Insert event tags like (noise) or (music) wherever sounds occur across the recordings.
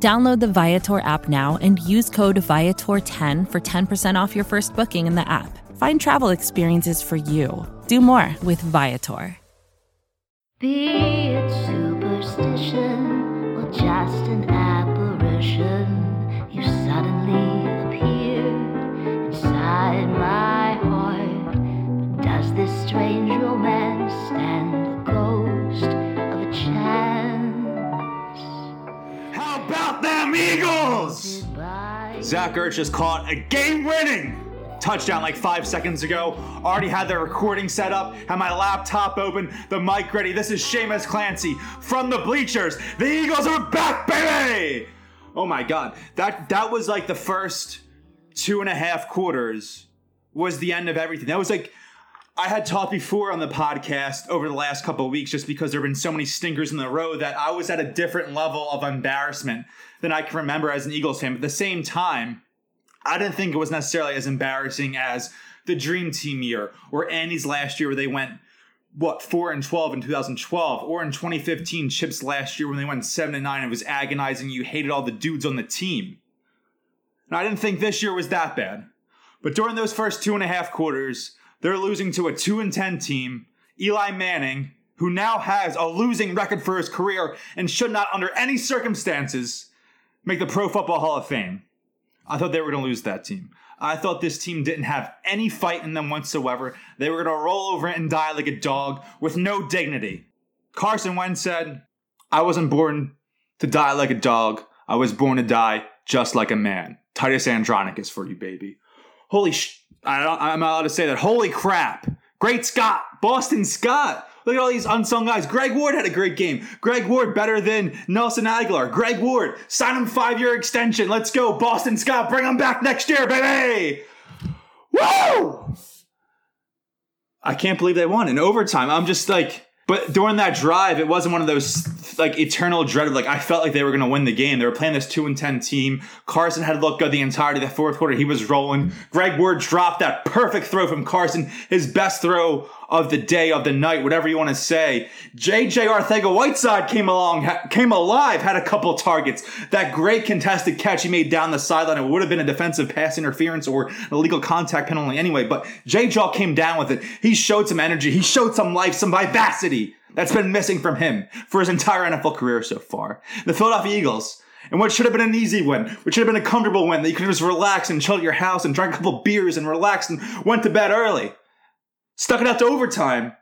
Download the Viator app now and use code Viator10 for 10% off your first booking in the app. Find travel experiences for you. Do more with Viator. Be it superstition or just an apparition, you suddenly appear inside my Eagles? Zach Ertz just caught a game-winning touchdown like five seconds ago. Already had the recording set up, had my laptop open, the mic ready. This is Seamus Clancy from the bleachers. The Eagles are back, baby! Oh my god, that that was like the first two and a half quarters was the end of everything. That was like I had talked before on the podcast over the last couple weeks just because there have been so many stinkers in the row that I was at a different level of embarrassment than I can remember as an Eagles fan. But at the same time, I didn't think it was necessarily as embarrassing as the Dream Team year or Andy's last year where they went what four and twelve in 2012, or in 2015 Chips last year when they went seven and nine. It was agonizing. You hated all the dudes on the team. And I didn't think this year was that bad. But during those first two and a half quarters, they're losing to a two and ten team. Eli Manning, who now has a losing record for his career and should not, under any circumstances, make the Pro Football Hall of Fame. I thought they were going to lose that team. I thought this team didn't have any fight in them whatsoever. They were going to roll over and die like a dog with no dignity. Carson Wentz said, I wasn't born to die like a dog. I was born to die just like a man. Titus Andronicus for you, baby. Holy sh! I I'm allowed to say that. Holy crap! Great Scott! Boston Scott! Look at all these unsung guys. Greg Ward had a great game. Greg Ward better than Nelson Agholor. Greg Ward, sign him five year extension. Let's go. Boston Scott, bring him back next year, baby. Woo! I can't believe they won in overtime. I'm just like, but during that drive, it wasn't one of those like eternal dread of like I felt like they were going to win the game. They were playing this two and ten team. Carson had looked good the entirety of the fourth quarter. He was rolling. Greg Ward dropped that perfect throw from Carson, his best throw of the day of the night, whatever you want to say. JJ Arcega Whiteside came along, ha- came alive, had a couple targets. That great contested catch he made down the sideline. It would have been a defensive pass interference or an illegal contact penalty anyway. But JJ came down with it. He showed some energy. He showed some life, some vivacity that's been missing from him for his entire NFL career so far. The Philadelphia Eagles. And what should have been an easy win, which should have been a comfortable win that you could just relax and chill at your house and drink a couple beers and relax and went to bed early stuck it out to overtime,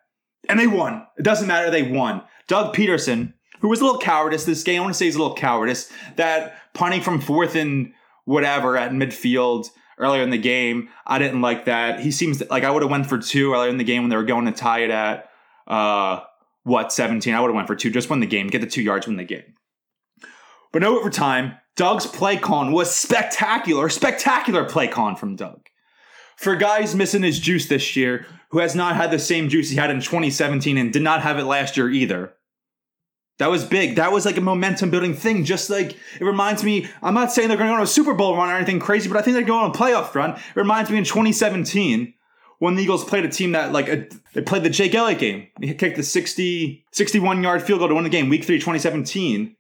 and they won. It doesn't matter, they won. Doug Pederson, who was a little cowardice this game, I want to say he's a little cowardice, that punting from fourth and whatever at midfield earlier in the game, I didn't like that. He seems like I would have went for two earlier in the game when they were going to tie it at uh what 17. I would have went for two, just win the game, get the two yards, win the game. But no overtime. Doug's play con was spectacular, spectacular play con from Doug. For guys missing his juice this year, who has not had the same juice he had in 2017 and did not have it last year either. That was big. That was like a momentum building thing. Just like it reminds me, I'm not saying they're going to go on a Super Bowl run or anything crazy, but I think they're going on a playoff run. It reminds me in 2017 when the Eagles played a team that like a, they played the Jake Elliott game. He kicked the 60, 61 yard field goal to win the game, Week Three, 2017.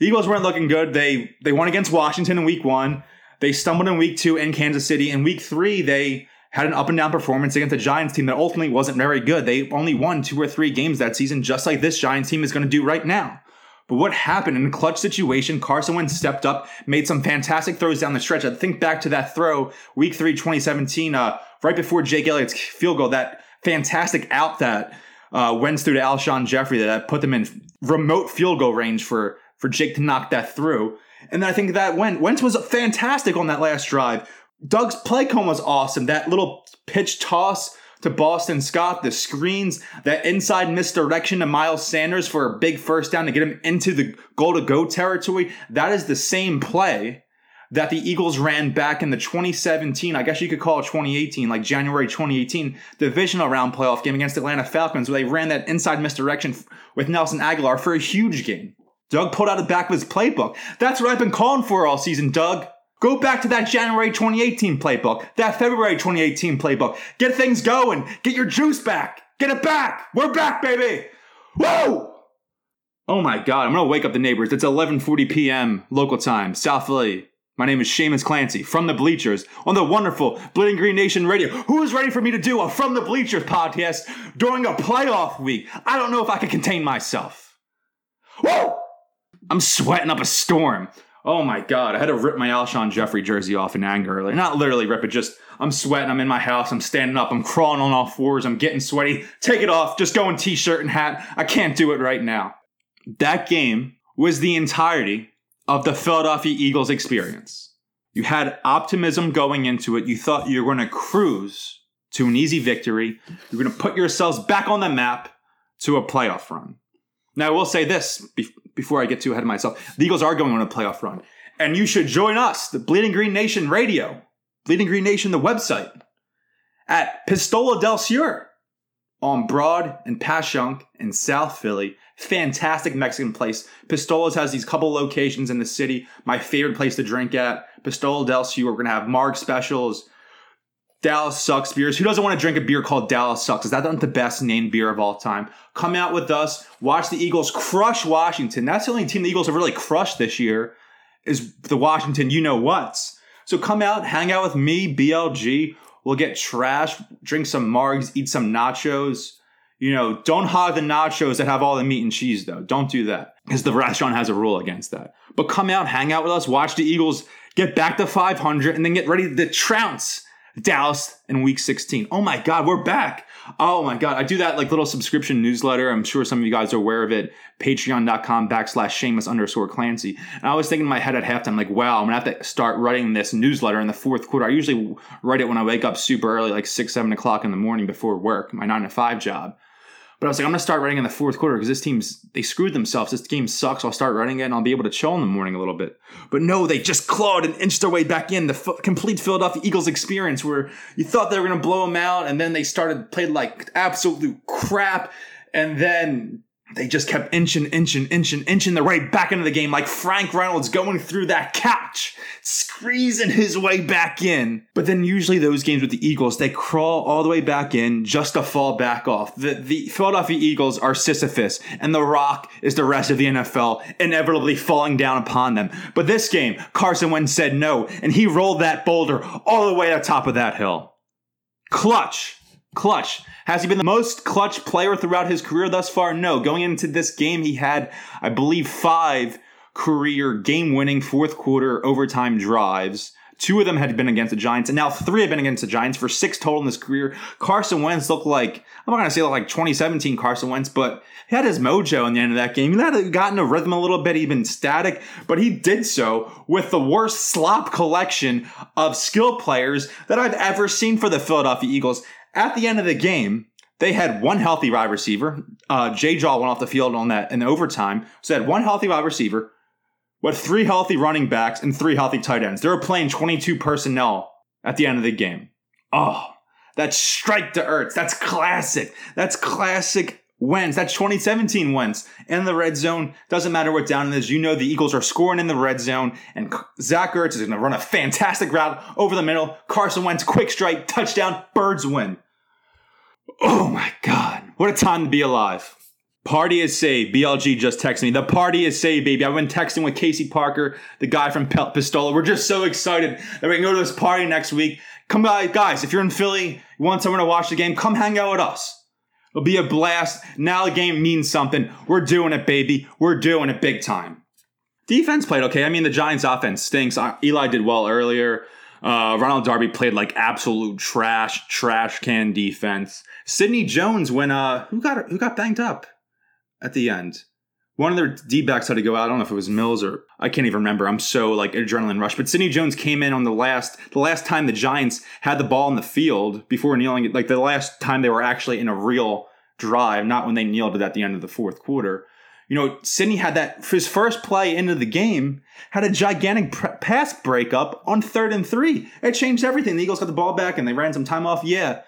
The Eagles weren't looking good. They they won against Washington in Week One. They stumbled in Week Two in Kansas City. In Week Three, they had an up and down performance against the Giants team that ultimately wasn't very good. They only won two or three games that season, just like this Giants team is going to do right now. But what happened in a clutch situation? Carson Wentz stepped up, made some fantastic throws down the stretch. I think back to that throw, week three, 2017, uh, right before Jake Elliott's field goal, that fantastic out that uh, Wentz threw to Alshon Jeffery that put them in remote field goal range for, for Jake to knock that through. And then I think that went. Wentz was fantastic on that last drive. Doug's play call was awesome. That little pitch toss to Boston Scott, the screens, that inside misdirection to Miles Sanders for a big first down to get him into the goal to go territory. That is the same play that the Eagles ran back in the 2017, I guess you could call it 2018, like January 2018, divisional round playoff game against Atlanta Falcons, where they ran that inside misdirection with Nelson Agholor for a huge game. Doug pulled out of the back of his playbook. That's what I've been calling for all season, Doug. Go back to that January 2018 playbook, that February 2018 playbook. Get things going. Get your juice back. Get it back. We're back, baby. Whoa! Oh my God, I'm gonna wake up the neighbors. It's 11:40 p.m. local time, South Philly. My name is Seamus Clancy from the Bleachers on the wonderful Bleeding Green Nation Radio. Who is ready for me to do a From the Bleachers podcast during a playoff week? I don't know if I can contain myself. Whoa! I'm sweating up a storm. Oh my god, I had to rip my Alshon Jeffery jersey off in anger earlier. Not literally rip it, just I'm sweating, I'm in my house, I'm standing up, I'm crawling on all fours, I'm getting sweaty. Take it off, just go in t-shirt and hat. I can't do it right now. That game was the entirety of the Philadelphia Eagles experience. You had optimism going into it. You thought you were going to cruise to an easy victory. You're going to put yourselves back on the map to a playoff run. Now, I will say this before I get too ahead of myself. The Eagles are going on a playoff run. And you should join us, the Bleeding Green Nation Radio, Bleeding Green Nation, the website, at Pistola del Sur on Broad and Passyunk in South Philly. Fantastic Mexican place. Pistolas has these couple locations in the city. My favorite place to drink at. Pistola del Sur. We're going to have Marg specials, Dallas Sucks beers. Who doesn't want to drink a beer called Dallas Sucks? Is that not the best named beer of all time? Come out with us. Watch the Eagles crush Washington. That's the only team the Eagles have really crushed this year is the Washington you know what's. So come out, hang out with me, BLG. We'll get trash, drink some margs, eat some nachos. You know, don't hog the nachos that have all the meat and cheese, though. Don't do that because the restaurant has a rule against that. But come out, hang out with us, watch the Eagles get back to 500, and then get ready to trounce Dallas in week 16. Oh my God, we're back. Oh my God. I do that like little subscription newsletter. I'm sure some of you guys are aware of it. Patreon.com backslash Seamus underscore Clancy. And I was thinking in my head at halftime, like, wow, I'm going to have to start writing this newsletter in the fourth quarter. I usually write it when I wake up super early, like six, seven o'clock in the morning before work, my nine to five job. But I was like, I'm gonna start writing in the fourth quarter because this team's they screwed themselves. This game sucks. I'll start writing it and I'll be able to chill in the morning a little bit. But no, they just clawed and inched their way back in. The f- complete Philadelphia Eagles experience where you thought they were gonna blow them out and then they started played like absolute crap, and then they just kept inching, inching, inching, inching their way back into the game like Frank Reynolds going through that couch, squeezing his way back in. But then usually those games with the Eagles, they crawl all the way back in just to fall back off. The, the Philadelphia Eagles are Sisyphus, and The Rock is the rest of the NFL, inevitably falling down upon them. But this game, Carson Wentz said no, and he rolled that boulder all the way to top of that hill. Clutch. Clutch. Has he been the most clutch player throughout his career thus far? No. Going into this game, he had, I believe, five career game winning fourth quarter overtime drives. Two of them had been against the Giants, and now three have been against the Giants for six total in his career. Carson Wentz looked like, I'm not going to say like 2017 Carson Wentz, but he had his mojo in the end of that game. He had gotten a rhythm a little bit, even static, but he did so with the worst slop collection of skill players that I've ever seen for the Philadelphia Eagles. At the end of the game, they had one healthy wide receiver. Uh, Jay Jaw went off the field on that in overtime. So they had one healthy wide receiver, with three healthy running backs and three healthy tight ends. They were playing 22 personnel at the end of the game. Oh, that's strike to Ertz. That's classic. That's classic Wentz. That's 2017 Wentz. In the red zone, doesn't matter what down it is. You know the Eagles are scoring in the red zone, and Zach Ertz is going to run a fantastic route over the middle. Carson Wentz, quick strike, touchdown, birds win. Oh my God. What a time to be alive. Party is saved. BLG just texted me. The party is saved, baby. I've been texting with Casey Parker, the guy from Pistola. We're just so excited that we can go to this party next week. Come by, guys. If you're in Philly, you want someone to watch the game, come hang out with us. It'll be a blast. Now the game means something. We're doing it, baby. We're doing it big time. Defense played okay. I mean, the Giants' offense stinks. Eli did well earlier. Uh, Ronald Darby played like absolute trash, trash can defense. Sidney Jones when uh who got who got banged up at the end. One of their D backs had to go out. I don't know if it was Mills or I can't even remember. I'm so like adrenaline rush. But Sidney Jones came in on the last the last time the Giants had the ball in the field before kneeling. Like the last time they were actually in a real drive, not when they kneeled it at the end of the fourth quarter. You know, Sidney had that his first play into the game had a gigantic pr- pass breakup on third and three. It changed everything. The Eagles got the ball back and they ran some time off. Yeah,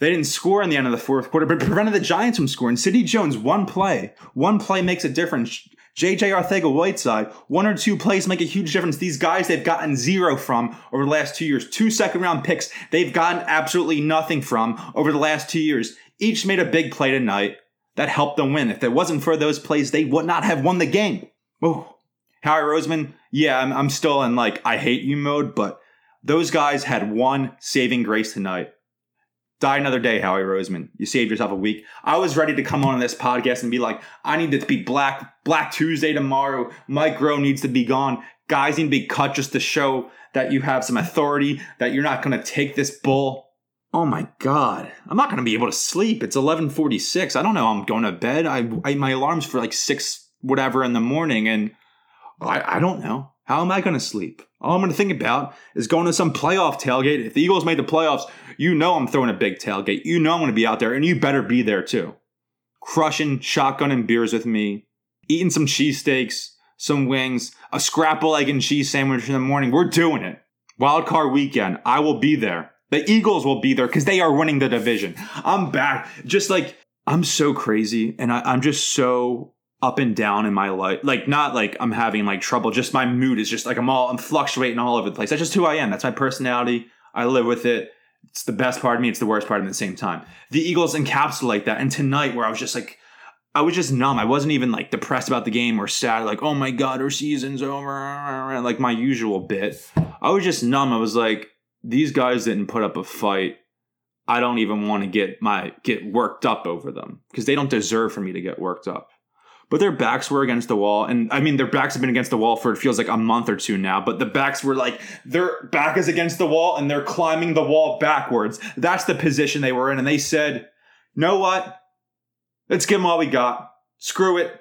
they didn't score in the end of the fourth quarter, but prevented the Giants from scoring. Sidney Jones, one play, one play makes a difference. JJ Arcega Whiteside, one or two plays make a huge difference. These guys they've gotten zero from over the last two years. Two second round picks they've gotten absolutely nothing from over the last two years. Each made a big play tonight that helped them win. If it wasn't for those plays, they would not have won the game. Oh, Howie Roseman, yeah, I'm, I'm still in like I hate you mode, but those guys had one saving grace tonight. Die another day, Howie Roseman. You saved yourself a week. I was ready to come on this podcast and be like, I need to be Black Black Tuesday tomorrow. Mike Groh needs to be gone. Guys need to be cut just to show that you have some authority, that you're not going to take this bull Oh my god, I'm not gonna be able to sleep. It's 11:46. I don't know. I'm going to bed. I, I my alarm's for like six whatever in the morning, and I, I don't know. How am I gonna sleep? All I'm gonna think about is going to some playoff tailgate. If the Eagles made the playoffs, you know I'm throwing a big tailgate. You know I'm gonna be out there, and you better be there too. Crushing shotgun and beers with me, eating some cheesesteaks, some wings, a scrapple egg and cheese sandwich in the morning. We're doing it. Wild card weekend. I will be there. The Eagles will be there because they are winning the division. I'm back. Just like I'm so crazy and I, am just so up and down in my life. Like not like I'm having like trouble. Just my mood is just like I'm all I'm fluctuating all over the place. That's just who I am. That's my personality. I live with it. It's the best part of me. It's the worst part at the same time. The Eagles encapsulate that. And tonight, where I was just like, I was just numb. I wasn't even like depressed about the game or sad, like, oh my God, our season's over, like my usual bit. I was just numb. I was like, these guys didn't put up a fight. I don't even want to get my get worked up over them because they don't deserve for me to get worked up. But their backs were against the wall, and I mean their backs have been against the wall for it feels like a month or two now. But the backs were like their back is against the wall, and they're climbing the wall backwards. That's the position they were in, and they said, "Know what? Let's give them all we got. Screw it,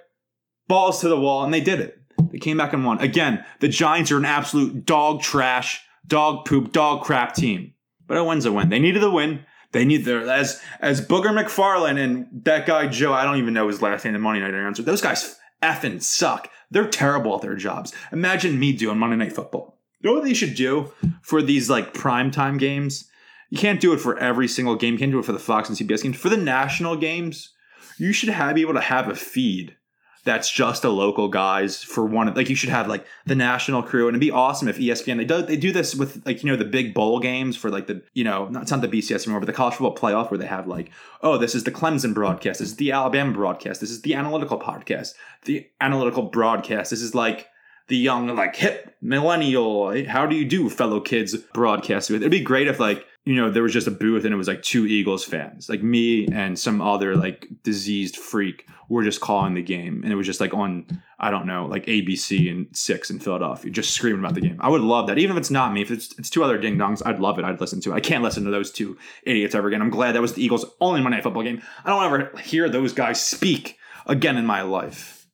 balls to the wall," and they did it. They came back and won. Again, the Giants are an absolute dog trash dog poop, dog crap team. But a win's a win. They needed the win. They need their as as Booger McFarland and that guy Joe. I don't even know his last name. The Monday Night announcer. Those guys effing suck. They're terrible at their jobs. Imagine me doing Monday Night Football. You know what they should do for these like primetime games? You can't do it for every single game. You can't do it for the Fox and CBS games. For the national games, you should have, be able to have a feed that's just a local guys for one like you should have like the national crew. And it'd be awesome if ESPN they do they do this with like you know the big bowl games for like the you know not, it's not the BCS anymore but the college football playoff where they have like oh this is the Clemson broadcast this is the Alabama broadcast this is the analytical podcast the analytical broadcast. This is like the young like hip millennial how do you do fellow kids broadcast with it'd be great if like you know, there was just a booth and it was like two Eagles fans, like me and some other like diseased freak were just calling the game. And it was just like on, I don't know, like ABC and six in Philadelphia, just screaming about the game. I would love that. Even if it's not me, if it's, it's two other ding dongs, I'd love it. I'd listen to it. I can't listen to those two idiots ever again. I'm glad that was the Eagles' only Monday Night Football game. I don't ever hear those guys speak again in my life.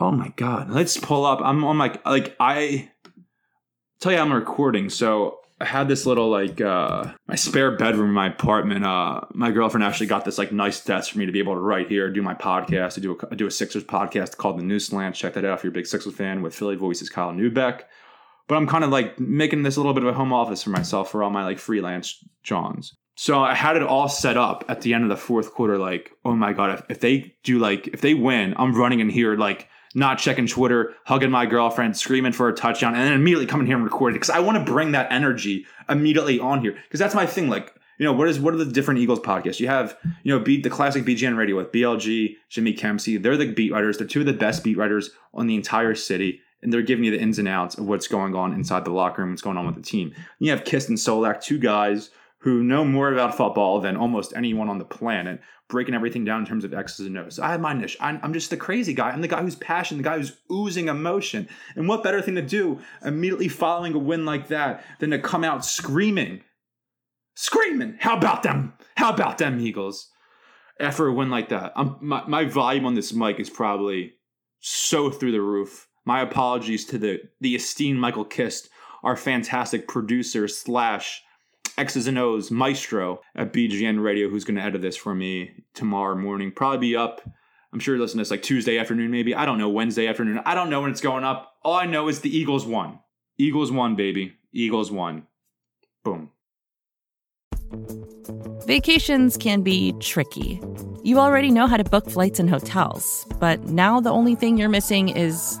Oh my God. Let's pull up. I'm on my, like, I tell you I'm recording. So I had this little like uh my spare bedroom in my apartment. Uh my girlfriend actually got this like nice desk for me to be able to write here, do my podcast, to do a do a Sixers podcast called The New Slant. Check that out if you're a big Sixers fan with Philly Voices Kyle Neubeck. But I'm kind of like making this a little bit of a home office for myself for all my like freelance Johns. So I had it all set up at the end of the fourth quarter, like, oh my god, if, if they do like if they win, I'm running in here like not checking Twitter, hugging my girlfriend, screaming for a touchdown, and then immediately coming here and recording because I want to bring that energy immediately on here because that's my thing. Like, you know, what is what are the different Eagles podcasts? You have, you know, the classic BGN radio with BLG, Jimmy Kempski. They're the beat writers. They're two of the best beat writers on the entire city. And they're giving you the ins and outs of what's going on inside the locker room, what's going on with the team. And you have Kist and Solak, two guys who know more about football than almost anyone on the planet, breaking everything down in terms of X's and O's. I have my niche. I'm, I'm just the crazy guy. I'm the guy who's passionate, the guy who's oozing emotion. And what better thing to do immediately following a win like that than to come out screaming? Screaming! How about them? How about them, Eagles? After a win like that, I'm, my, my volume on this mic is probably so through the roof. My apologies to the, the esteemed Michael Kist, our fantastic producer slash X's and O's maestro at BGN Radio, who's going to edit this for me tomorrow morning. Probably be up I'm sure you listen to this like Tuesday afternoon, maybe. I don't know, Wednesday afternoon. I don't know when it's going up. All I know is the Eagles won. Eagles won, baby. Eagles won. Boom. Vacations can be tricky. You already know how to book flights and hotels, but now the only thing you're missing is,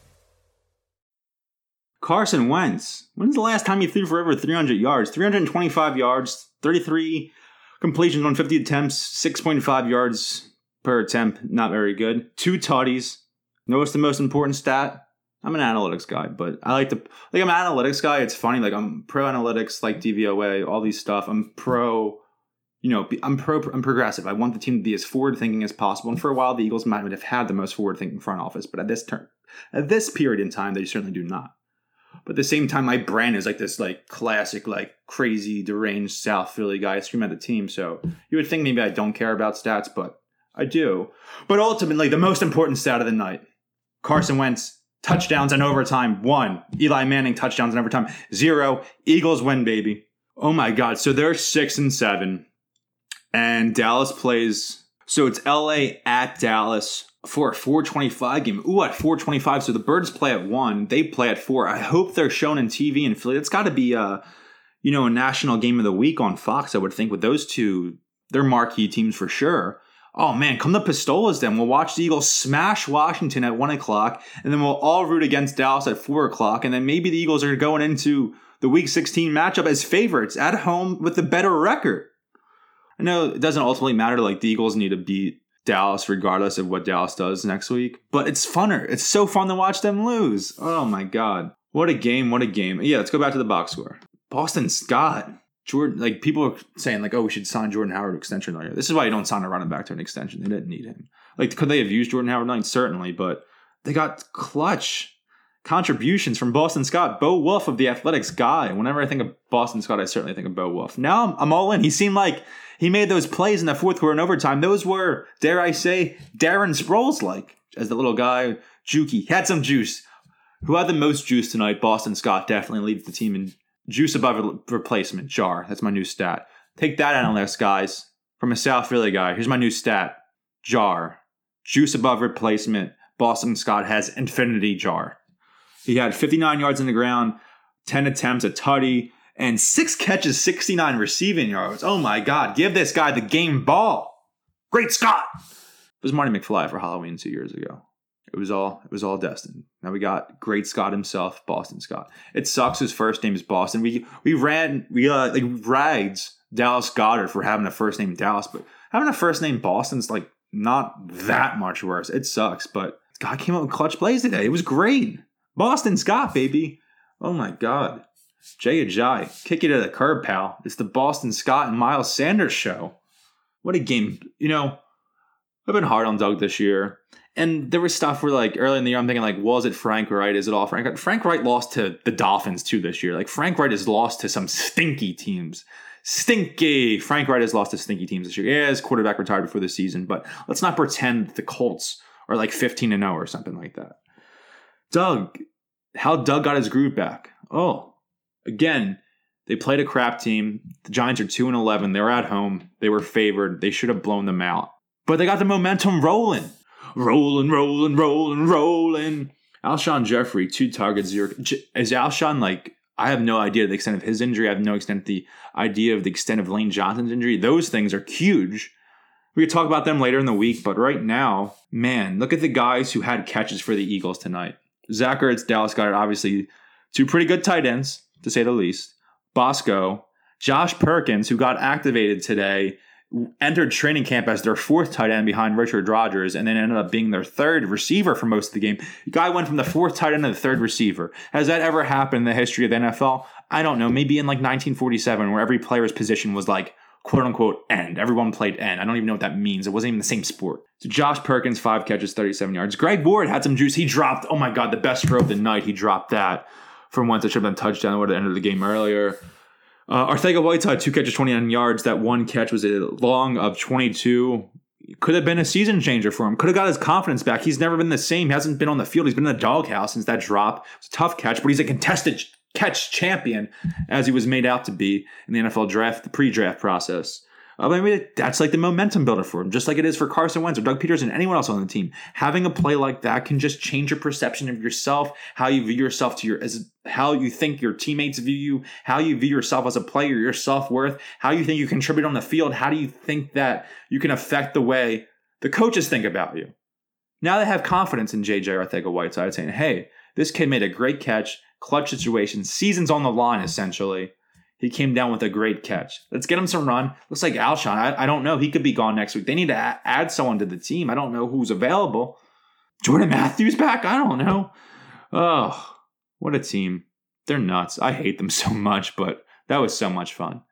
Carson Wentz. When's the last time he threw for over 300 yards? 325 yards, 33 completions on 50 attempts, 6.5 yards per attempt. Not very good. Two tutties. Notice the most important stat? I'm an analytics guy, but I like to like I'm an analytics guy. It's funny, like I'm pro analytics, like DVOA, all these stuff. I'm pro, you know, I'm pro. I'm progressive. I want the team to be as forward thinking as possible. And for a while, the Eagles might have had the most forward thinking front office, but at this turn, at this period in time, they certainly do not. But at the same time, my brand is like this, like classic, like crazy, deranged South Philly guy. I scream at the team. So you would think maybe I don't care about stats, but I do. But ultimately, the most important stat of the night: Carson Wentz touchdowns in overtime, one. Eli Manning touchdowns in overtime, zero. Eagles win, baby. Oh my God. So they're six and seven. And Dallas plays. So it's LA at Dallas for a 425 game. Ooh, at 425. So the Birds play at one. They play at four. I hope they're shown in TV in Philly. It's got to be a, you know, a national game of the week on Fox, I would think, with those two. They're marquee teams for sure. Oh man, come the Pistolas then. We'll watch the Eagles smash Washington at one o'clock, and then we'll all root against Dallas at four o'clock, and then maybe the Eagles are going into the Week 16 matchup as favorites at home with the better record. I know it doesn't ultimately matter. Like the Eagles need to beat Dallas regardless of what Dallas does next week, but it's funner. It's so fun to watch them lose. Oh my god, what a game! What a game! Yeah, let's go back to the box score. Boston Scott Jordan, like people are saying, like, oh, we should sign Jordan Howard extension year. This is why you don't sign a running back to an extension. They didn't need him. Like, could they have used Jordan Howard? Nine, certainly, but they got clutch contributions from Boston Scott, Bo Wulf of the Athletics guy. Whenever I think of Boston Scott, I certainly think of Bo Wulf. Now I'm, I'm all in. He seemed like he made those plays in the fourth quarter and overtime. Those were, dare I say, Darren Sproles like as the little guy. Juki had some juice. Who had the most juice tonight? Boston Scott definitely leads the team in Juice above replacement, jar. That's my new stat. Take that analyst, guys. From a South Philly guy. Here's my new stat. Jar. Juice above replacement. Boston Scott has infinity jar. He had 59 yards in the ground, 10 attempts, a tutty, and six catches, 69 receiving yards. Oh my God. Give this guy the game ball. Great Scott. It was Marty McFly for Halloween two years ago. It was all it was all destined. Now we got great Scott himself, Boston Scott. It sucks his first name is Boston. We we ran we uh like ragged Dallas Goedert for having a first name Dallas, but having a first name Boston's like not that much worse. It sucks, but God came up with clutch plays today. It was great. Boston Scott, baby. Oh my God. Jay Ajayi, kick you to the curb, pal. It's the Boston Scott and Miles Sanders show. What a game. You know, I've been hard on Doug this year. And there was stuff where, like, early in the year, I'm thinking, like, was it Frank Reich? Is it all Frank? Frank Reich lost to the Dolphins too this year. Like, Frank Reich has lost to some stinky teams. Stinky. Frank Reich has lost to stinky teams this year. Yeah, his quarterback retired before the season, but let's not pretend the Colts are like 15 and 0 or something like that. Doug, how Doug got his groove back. Oh, again, they played a crap team. The Giants are 2 and 11. They were at home. They were favored. They should have blown them out. But they got the momentum rolling rolling, rolling, rolling, rolling. Alshon Jeffery, two targets, zero. Is Alshon like? I have no idea the extent of his injury. I have no extent the idea of the extent of Lane Johnson's injury. Those things are huge. We could talk about them later in the week, but right now, man, look at the guys who had catches for the Eagles tonight. Zach Ertz, Dallas Goedert, obviously two pretty good tight ends, to say the least. Bosco, Josh Perkins, who got activated today, entered training camp as their fourth tight end behind Richard Rodgers and then ended up being their third receiver for most of the game. The guy went from the fourth tight end to the third receiver. Has that ever happened in the history of the NFL? I don't know. Maybe in like 1947, where every player's position was like quote unquote end. Everyone played end. I don't even know what that means. It wasn't even the same sport. So Josh Perkins, five catches, 37 yards. Greg Ward had some juice. He dropped, oh my God, the best throw of the night. He dropped that from once it should have been touchdown at the end of the game earlier. Uh, Arcega Whiteside, two catches, 29 yards. That one catch was a long of 22. Could have been a season changer for him. Could have got his confidence back. He's never been the same. He hasn't been on the field. He's been in the doghouse since that drop. It's a tough catch, but he's a contested catch champion as he was made out to be in the NFL draft, the pre-draft process. Uh, I mean, that's like the momentum builder for him, just like it is for Carson Wentz or Doug Pederson, anyone else on the team. Having a play like that can just change your perception of yourself, how you view yourself to your, as how you think your teammates view you, how you view yourself as a player, your self worth, how you think you contribute on the field. How do you think that you can affect the way the coaches think about you? Now they have confidence in JJ Arcega Whiteside saying, hey, this kid made a great catch, clutch situation, seasons on the line essentially he came down with a great catch. Let's get him some run. Looks like Alshon. I, I don't know. He could be gone next week. They need to add, add someone to the team. I don't know who's available. Jordan Matthews back? I don't know. Oh, what a team. They're nuts. I hate them (laughs) so much, but that was so much fun.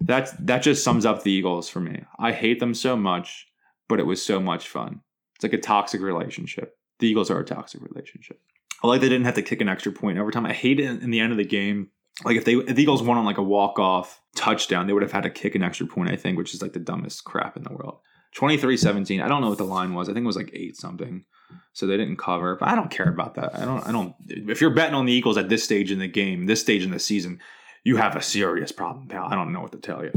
That's that just sums up the Eagles for me. I hate them so much, but it was so much fun. It's like a toxic relationship. The Eagles are a toxic relationship. I like they didn't have to kick an extra point every time. I hate it in the end of the game like if they if the Eagles won on like a walk off touchdown, they would have had to kick an extra point, I think, which is like the dumbest crap in the world. 23-17. I don't know what the line was. I think it was like eight something. So they didn't cover. But I don't care about that. I don't I don't if you're betting on the Eagles at this stage in the game, this stage in the season, you have a serious problem, pal. I don't know what to tell you.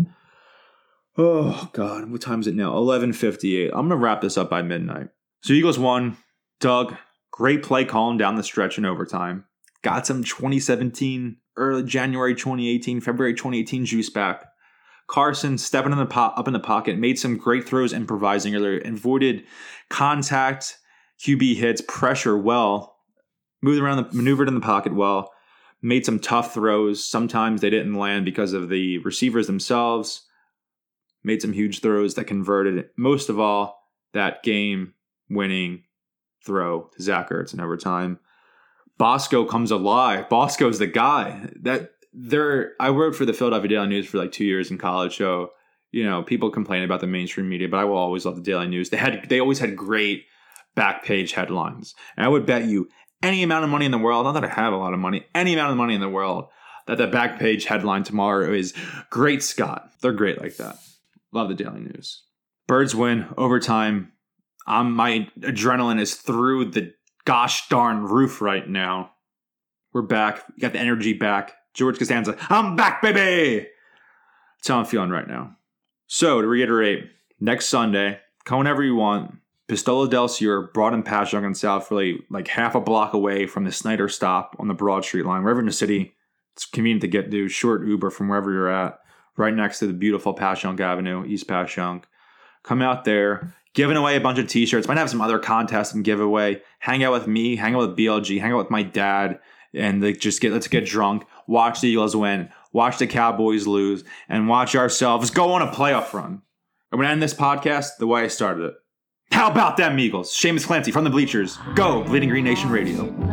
Oh God, what time is it now? 11:58. I'm gonna wrap this up by midnight. So Eagles won. Doug, great play calling down the stretch in overtime. Got some 2017 early January 2018, February 2018 juice back. Carson stepping in the po- up in the pocket, made some great throws improvising earlier, avoided contact, QB hits, pressure well, moved around the maneuvered in the pocket well, made some tough throws. Sometimes they didn't land because of the receivers themselves. Made some huge throws that converted. Most of all, that game winning throw to Zach Ertz in overtime. Bosco comes alive. Bosco's the guy that there. I worked for the Philadelphia Daily News for like two years in college, so you know people complain about the mainstream media, but I will always love the Daily News. They had they always had great back page headlines, and I would bet you any amount of money in the world. Not that I have a lot of money, any amount of money in the world that the back page headline tomorrow is "Great Scott." They're great like that. Love the Daily News. Birds win overtime. Um, my adrenaline is through the gosh darn roof right now. We're back. We got the energy back. George Costanza, I'm back, baby. That's how I'm feeling right now. So to reiterate, next Sunday, come whenever you want. Pistola del Sur, Broad and Passyunk and South Philly, like half a block away from the Snyder stop on the Broad Street line, wherever in the city. It's convenient to get to. Short Uber from wherever you're at, right next to the beautiful Passyunk Avenue, East Passyunk. Come out there, giving away a bunch of t-shirts. Might have some other contests and giveaway hang out with me hang out with blg hang out with my dad and like just get let's get drunk watch the eagles win watch the cowboys lose and watch ourselves go on a playoff run. I'm gonna end this podcast the way i started it. How about them eagles? Seamus clancy from the bleachers. Go bleeding green nation radio